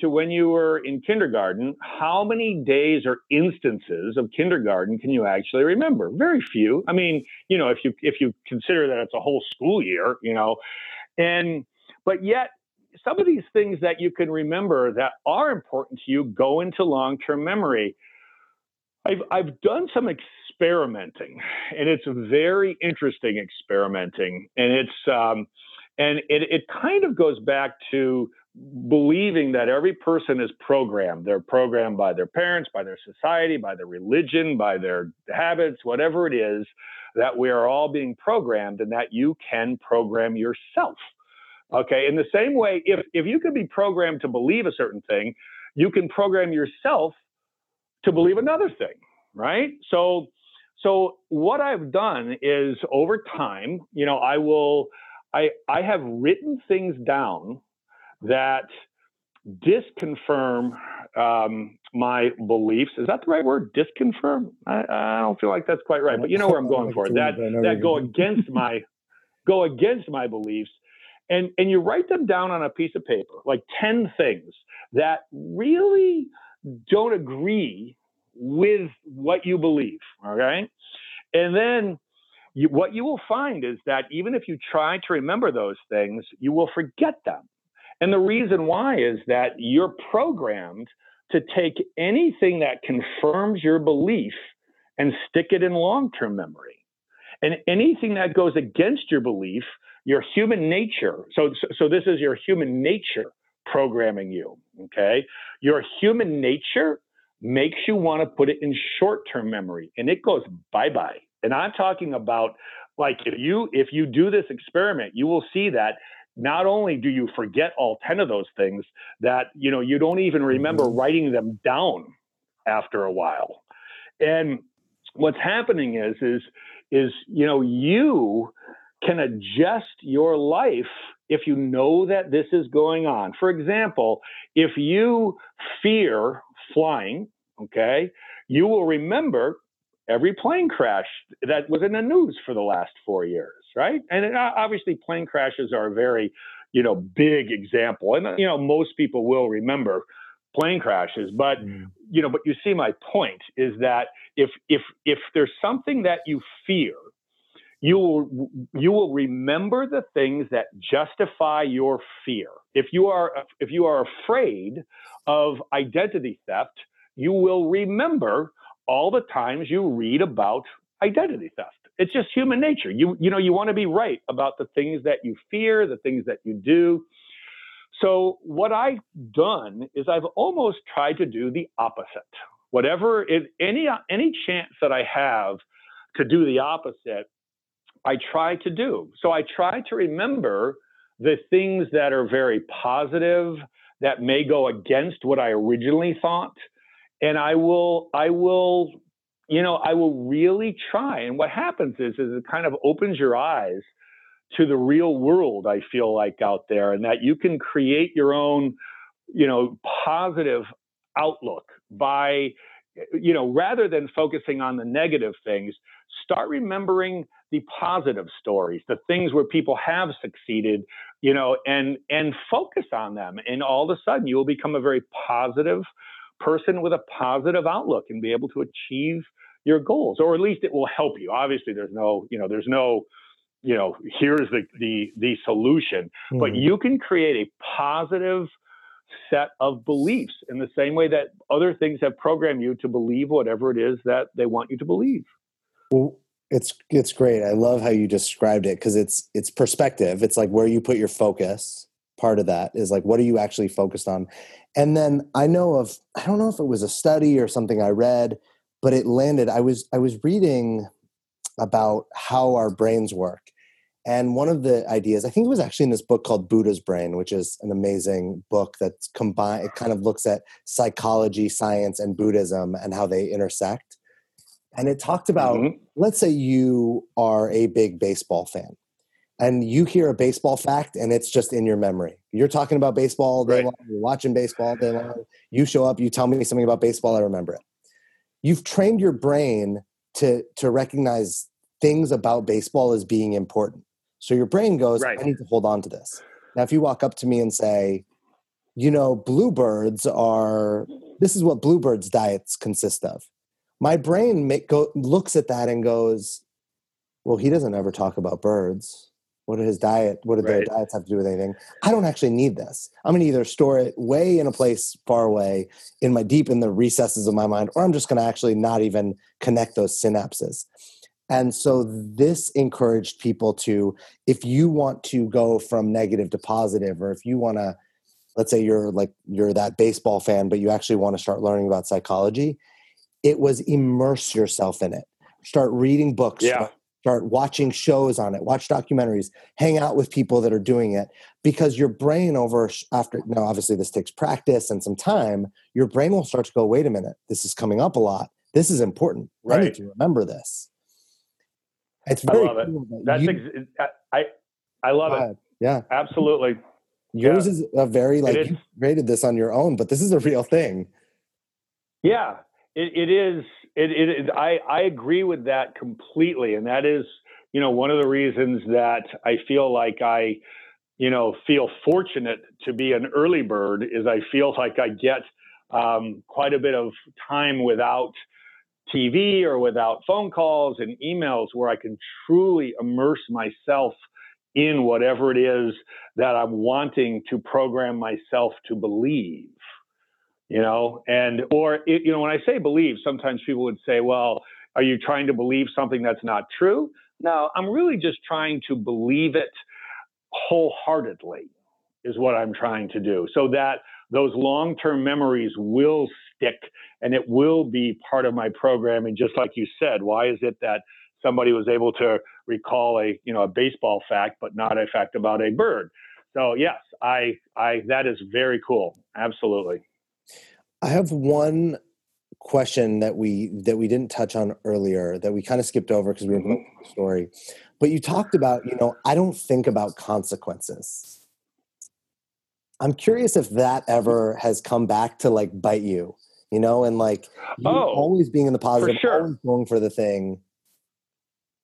to when you were in kindergarten, how many days or instances of kindergarten can you actually remember? Very few. I mean, you know, if you if you consider that it's a whole school year, you know, and but yet some of these things that you can remember that are important to you go into long-term memory. I've I've done some experimenting, and it's very interesting experimenting, and it's um, and it it kind of goes back to believing that every person is programmed. They're programmed by their parents, by their society, by their religion, by their habits, whatever it is. That we are all being programmed, and that you can program yourself. Okay. In the same way, if, if you can be programmed to believe a certain thing, you can program yourself to believe another thing, right? So, so what I've done is over time, you know, I will, I, I have written things down that disconfirm um, my beliefs. Is that the right word? Disconfirm? I, I don't feel like that's quite right, but you know where I'm going for. it. That that go against my go against my beliefs and and you write them down on a piece of paper like 10 things that really don't agree with what you believe okay and then you, what you will find is that even if you try to remember those things you will forget them and the reason why is that you're programmed to take anything that confirms your belief and stick it in long-term memory and anything that goes against your belief your human nature. So, so this is your human nature programming you. Okay. Your human nature makes you want to put it in short term memory and it goes bye bye. And I'm talking about like if you if you do this experiment, you will see that not only do you forget all 10 of those things that you know you don't even remember mm-hmm. writing them down after a while. And what's happening is is is you know you can adjust your life if you know that this is going on. For example, if you fear flying, okay, you will remember every plane crash that was in the news for the last four years, right? And obviously, plane crashes are a very, you know, big example, and you know most people will remember plane crashes. But mm. you know, but you see my point is that if if if there's something that you fear you will you will remember the things that justify your fear if you are if you are afraid of identity theft you will remember all the times you read about identity theft it's just human nature you you know you want to be right about the things that you fear the things that you do So what I've done is I've almost tried to do the opposite. Whatever is any any chance that I have to do the opposite, I try to do. So I try to remember the things that are very positive that may go against what I originally thought and I will I will you know I will really try. And what happens is is it kind of opens your eyes to the real world I feel like out there and that you can create your own you know positive outlook by you know rather than focusing on the negative things start remembering the positive stories the things where people have succeeded you know and and focus on them. And all of a sudden you will become a very positive person with a positive outlook and be able to achieve your goals or at least it will help you. Obviously there's no you know there's no you know here's the the the solution mm-hmm. but you can create a positive set of beliefs in the same way that other things have programmed you to believe whatever it is that they want you to believe. Well it's it's great. I love how you described it because it's it's perspective. It's like where you put your focus part of that is like what are you actually focused on? And then i know of i don't know if it was a study or something i read but it landed i was i was reading about how our brains work. And one of the ideas i think it was actually in this book called buddha's brain which is an amazing book that's combined it kind of looks at psychology science and buddhism and how they intersect. And it talked about mm-hmm. let's say you are a big baseball fan and you hear a baseball fact and it's just in your memory. You're talking about baseball all day right. long, you're watching baseball all day long. You show up, you tell me something about baseball, I remember it. You've trained your brain to to recognize things about baseball as being important. So your brain goes, right. I need to hold on to this. Now, if you walk up to me and say, you know, bluebirds are this is what bluebirds diets consist of. My brain make, go, looks at that and goes, well, he doesn't ever talk about birds what did his diet? What did right. their diets have to do with anything? I don't actually need this. I'm going to either store it way in a place far away in my deep in the recesses of my mind, or I'm just going to actually not even connect those synapses. And so this encouraged people to, if you want to go from negative to positive, or if you want to, let's say you're like you're that baseball fan, but you actually want to start learning about psychology, it was immerse yourself in it. Start reading books, yeah start watching shows on it watch documentaries hang out with people that are doing it because your brain over after now obviously this takes practice and some time your brain will start to go wait a minute this is coming up a lot this is important right. i need to remember this it's very I love cool it. That you, ex- I I love it. Yeah, absolutely. Yours yeah. is a very like you created this on your own, but this is a real thing. Yeah, it, it is it, it, I, I agree with that completely. And that is, you know, one of the reasons that I feel like I, you know, feel fortunate to be an early bird is I feel like I get um, quite a bit of time without TV or without phone calls and emails where I can truly immerse myself in whatever it is that I'm wanting to program myself to believe you know? And or it, you know when i say believe sometimes people would say well are you trying to believe something that's not true? No i'm really just trying to believe it wholeheartedly is what i'm trying to do so that those long-term memories will stick and it will be part of my programming. Just like you said why is it that somebody was able to recall a you know a baseball fact but not a fact about a bird? So yes i i that is very cool. Absolutely I have one question that we that we didn't touch on earlier that we kind of skipped over because we were mm-hmm. the story. But you talked about, you know, I don't think about consequences. I'm curious if that ever has come back to like bite you, you know, and like oh, always being in the positive, sure. always going for the thing.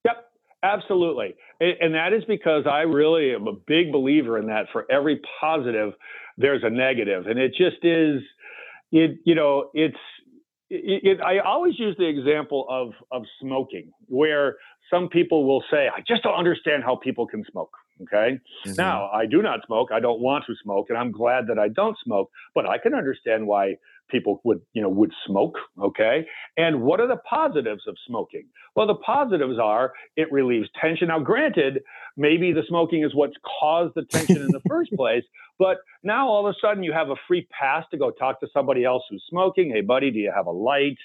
Yep, absolutely. And that is because I really am a big believer in that for every positive, there's a negative. And it just is it you know it's it, it, I always use the example of of smoking, where some people will say, "I just don't understand how people can smoke." Okay. Mm-hmm. Now, I do not smoke. I don't want to smoke, and I'm glad that I don't smoke. But I can understand why people would, you know, would smoke. Okay. And what are the positives of smoking? Well, the positives are it relieves tension. Now, granted, maybe the smoking is what's caused the tension in the first place. But now all of a sudden you have a free pass to go talk to somebody else who's smoking. Hey, buddy, do you have a light?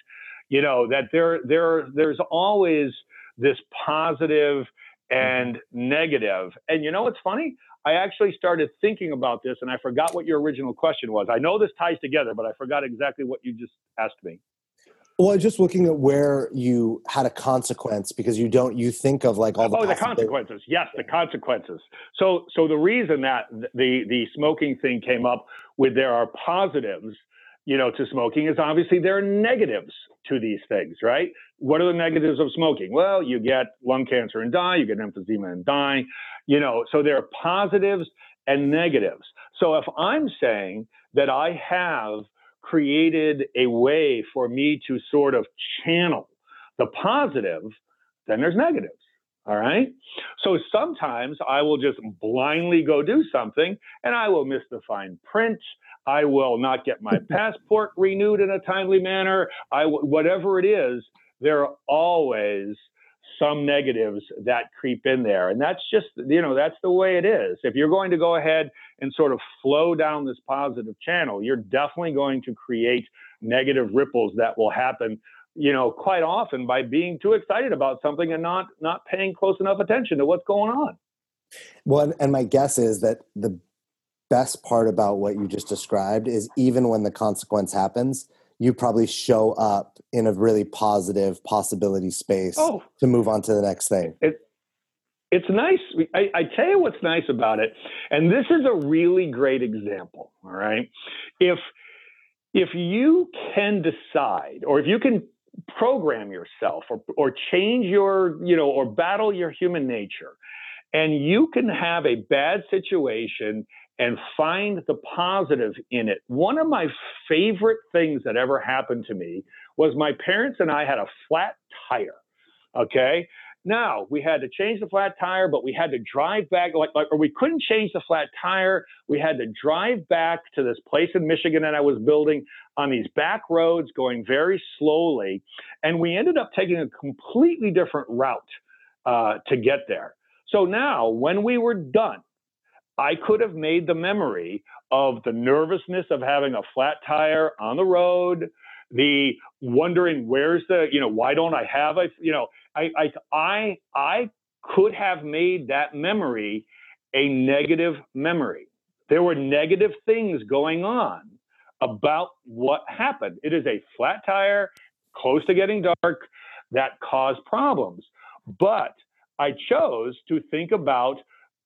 You know that there, there, there's always this positive and negative. And you know what's funny? I actually started thinking about this and I forgot what your original question was. I know this ties together, but I forgot exactly what you just asked me. Well, just looking at where you had a consequence because you don't you think of like all the oh the consequences. Yes, the consequences. So so the reason that the the smoking thing came up with there are positives you know, to smoking is obviously there are negatives to these things, right? What are the negatives of smoking? Well, you get lung cancer and die, you get emphysema and die, you know, so there are positives and negatives. So if I'm saying that I have created a way for me to sort of channel the positive, then there's negatives. All right. So sometimes I will just blindly go do something and I will miss the fine print. I will not get my passport renewed in a timely manner. I whatever it is, there are always some negatives that creep in there. And that's just, you know, that's the way it is. If you're going to go ahead and sort of flow down this positive channel, you're definitely going to create negative ripples that will happen you know quite often by being too excited about something and not not paying close enough attention to what's going on well and my guess is that the best part about what you just described is even when the consequence happens, you probably show up in a really positive possibility space oh, to move on to the next thing. It, it's nice. I, I tell you what's nice about it, and this is a really great example. All right, if if you can decide, or if you can program yourself, or or change your, you know, or battle your human nature, and you can have a bad situation and find the positive in it. One of my favorite things that ever happened to me was my parents and I had a flat tire. Okay. Now we had to change the flat tire, but we had to drive back, like, like, or we couldn't change the flat tire. We had to drive back to this place in Michigan that I was building on these back roads, going very slowly, and we ended up taking a completely different route uh, to get there. So now, when we were done, I could have made the memory of the nervousness of having a flat tire on the road, the wondering where's the, you know, why don't I have a, you know, I, I, I, I could have made that memory a negative memory. There were negative things going on about what happened. It is a flat tire, close to getting dark, that caused problems. But I chose to think about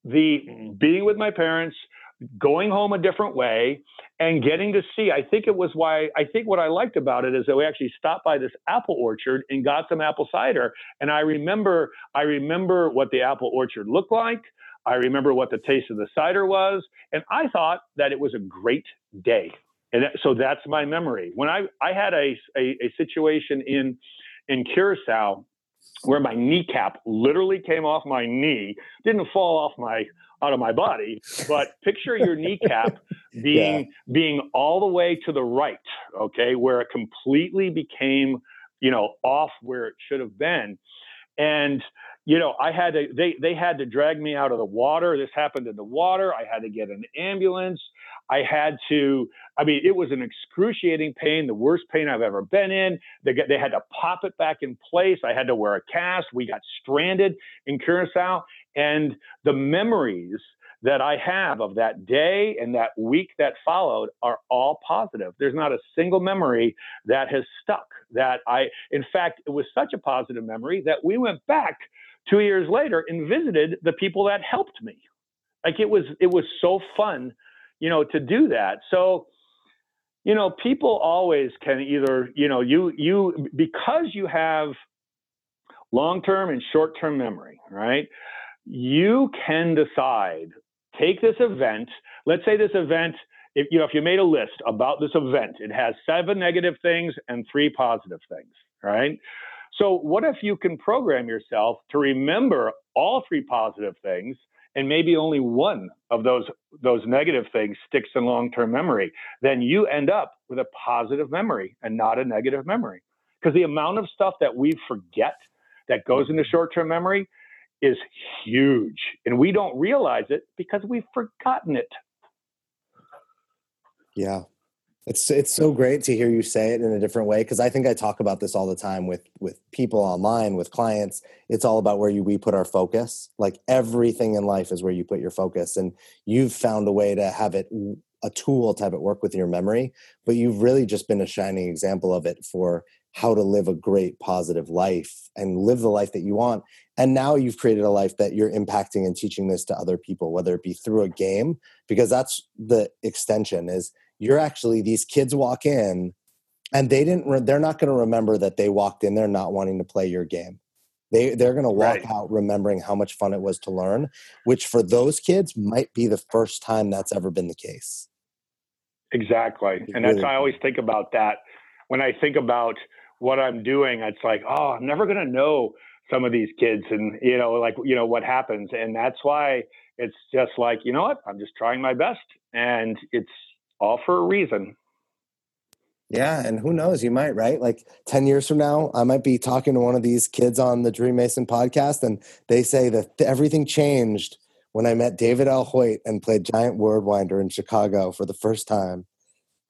the being with my parents, going home a different way, and getting to see. I think it was why I think what I liked about it is that we actually stopped by this apple orchard and got some apple cider. And I remember, I remember what the apple orchard looked like. I remember what the taste of the cider was, and I thought that it was a great day. And so that's my memory. When I I had a a, a situation in in Curacao where my kneecap literally came off my knee, didn't fall off my out of my body, but picture your kneecap being yeah. being all the way to the right, okay, where it completely became, you know, off where it should have been. And you know, I had to they they had to drag me out of the water. This happened in the water. I had to get an ambulance. I had to, I mean, it was an excruciating pain, the worst pain I've ever been in. They, get, they had to pop it back in place. I had to wear a cast. We got stranded in Curacao. And the memories that I have of that day and that week that followed are all positive. There's not a single memory that has stuck. That I, in fact, it was such a positive memory that we went back two years later and visited the people that helped me. Like it was, it was so fun you know, to do that. So, you know, people always can either, you know, you you because you have long-term and short-term memory, right? You can decide take this event, let's say this event if you know if you made a list about this event, it has seven negative things and three positive things, right? So what if you can program yourself to remember all three positive things and maybe only one of those those negative things sticks in long-term memory, then you end up with a positive memory and not a negative memory. Because the amount of stuff that we forget that goes into mm-hmm. short-term memory is huge, and we don't realize it because we've forgotten it. Yeah, it's it's so great to hear you say it in a different way because I think I talk about this all the time with with people online, with clients. It's all about where you we put our focus. Like everything in life is where you put your focus, and you've found a way to have it a tool to have it work with your memory. But you've really just been a shining example of it for how to live a great positive life and live the life that you want. And now you've created a life that you're impacting and teaching this to other people, whether it be through a game, because that's the extension is you're actually these kids walk in and they didn't they're not going to remember that they walked in there not wanting to play your game. They they're going to walk right. out remembering how much fun it was to learn which for those kids might be the first time that's ever been the case. Exactly and that's really i always think about that. When i think about what i'm doing it's like oh i'm never going to know some of these kids and you know like you know what happens and that's why it's just like you know what? I'm just trying my best and it's all for a reason. Yeah, and who knows, you might, right? Like 10 years from now, I might be talking to one of these kids on the DreamMason podcast, and they say that everything changed when I met David L. Hoyt and played Giant Wordwinder in Chicago for the first time.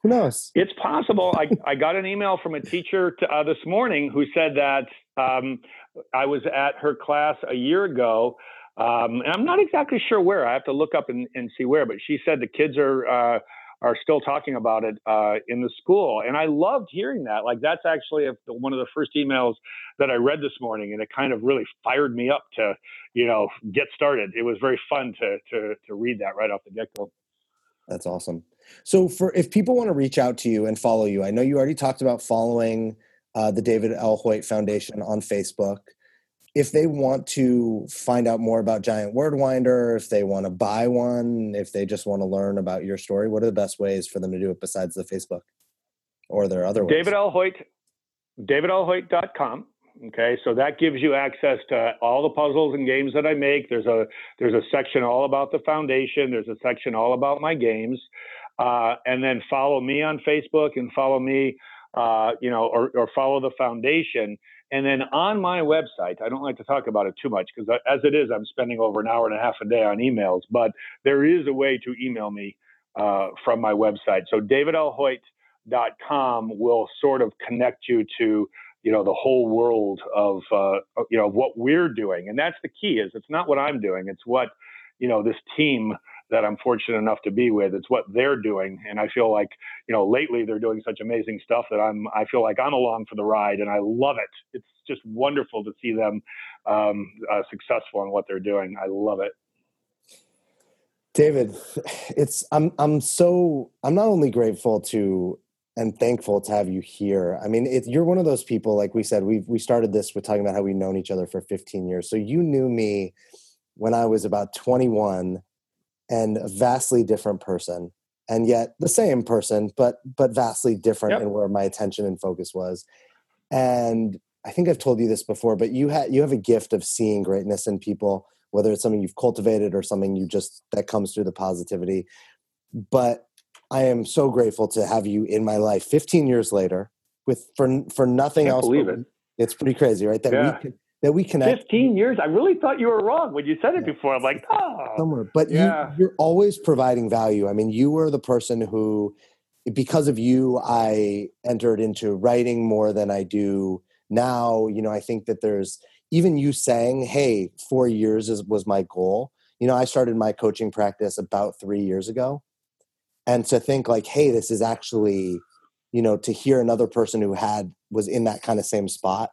Who knows? It's possible. I, I got an email from a teacher to, uh, this morning who said that um, I was at her class a year ago. Um, and I'm not exactly sure where. I have to look up and, and see where, but she said the kids are. Uh, are still talking about it uh, in the school. And I loved hearing that. Like that's actually a, one of the first emails that I read this morning, and it kind of really fired me up to, you know, get started. It was very fun to to to read that right off the get go. That's awesome. So, for if people want to reach out to you and follow you, I know you already talked about following uh, the David L. Hoyt Foundation on Facebook if they want to find out more about Giant Wordwinder, if they want to buy one, if they just want to learn about your story, what are the best ways for them to do it besides the Facebook? Or there other ways? David L. Hoyt, davidlhoyt.com. Okay, so that gives you access to all the puzzles and games that I make. There's a there's a section all about the foundation. There's a section all about my games, uh, and then follow me on Facebook and follow me, uh, you know, or, or follow the foundation and then on my website, I don't like to talk about it too much because as it is, I'm spending over an hour and a half a day on emails, but there is a way to email me uh, from my website. So davidlhoyt.com will sort of connect you to you know the whole world of uh, you know what we're doing and that's the key is it's not what i'm doing it's what you know this team that I'm fortunate enough to be with. It's what they're doing, and I feel like you know lately they're doing such amazing stuff that I'm I feel like I'm along for the ride, and I love it. It's just wonderful to see them um, uh, successful in what they're doing. I love it. David, it's I'm I'm so I'm not only grateful to and thankful to have you here. I mean, it, you're one of those people, like we said, we we started this with talking about how we've known each other for 15 years. So you knew me when I was about 21 and a vastly different person and yet the same person but but vastly different yep. in where my attention and focus was and i think i've told you this before but you had you have a gift of seeing greatness in people whether it's something you've cultivated or something you just that comes through the positivity but i am so grateful to have you in my life 15 years later with for for nothing else believe it. it's pretty crazy right that yeah. we that we connect. 15 years. I really thought you were wrong when you said it yeah. before. I'm like, oh. Somewhere. But yeah. you, you're always providing value. I mean, you were the person who, because of you, I entered into writing more than I do now. You know, I think that there's even you saying, hey, four years is, was my goal. You know, I started my coaching practice about three years ago. And to think like, hey, this is actually, you know, to hear another person who had was in that kind of same spot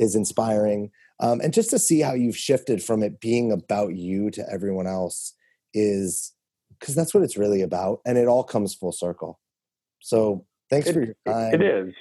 is inspiring. Um, and just to see how you've shifted from it being about you to everyone else is because that's what it's really about. And it all comes full circle. So thanks it, for your time. It is.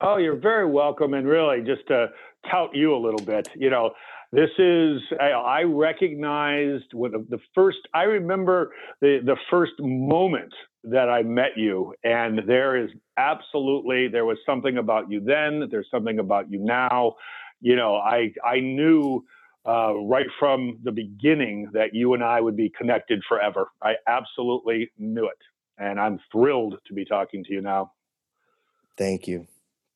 Oh, you're very welcome. And really, just to tout you a little bit, you know, this is I, I recognized with the, the first. I remember the the first moment that I met you, and there is absolutely there was something about you then. There's something about you now. You know, I I knew uh, right from the beginning that you and I would be connected forever. I absolutely knew it. And I'm thrilled to be talking to you now. Thank you.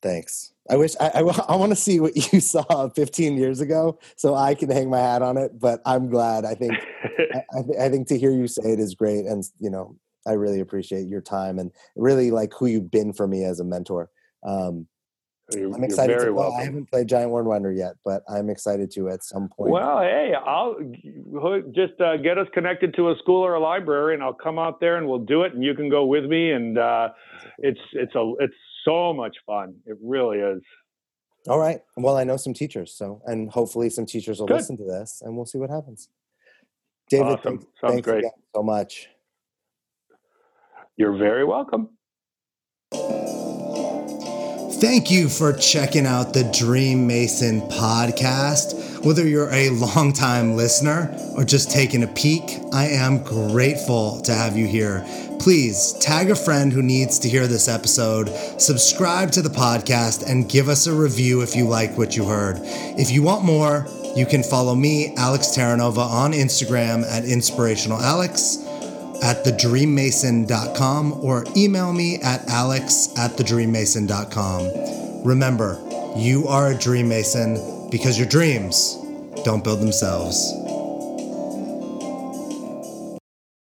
Thanks. I wish I, I, I want to see what you saw 15 years ago so I can hang my hat on it, but I'm glad. I think, I, I think to hear you say it is great. And, you know, I really appreciate your time and really like who you've been for me as a mentor. Um, you're, I'm excited to play. I haven't played Giant Wordwinder yet, but I'm excited to at some point. Well, hey, I'll just uh, get us connected to a school or a library, and I'll come out there and we'll do it, and you can go with me. And uh, it's it's a it's so much fun. It really is. All right. Well, I know some teachers, so and hopefully some teachers will Good. listen to this, and we'll see what happens. David, awesome. thanks, thanks great. so much. You're very welcome. Thank you for checking out the DreamMason podcast. Whether you're a longtime listener or just taking a peek, I am grateful to have you here. Please tag a friend who needs to hear this episode, subscribe to the podcast, and give us a review if you like what you heard. If you want more, you can follow me, Alex Terranova, on Instagram at Inspirational Alex at thedreammason.com or email me at alex at thedreammason.com. Remember, you are a dream mason because your dreams don't build themselves.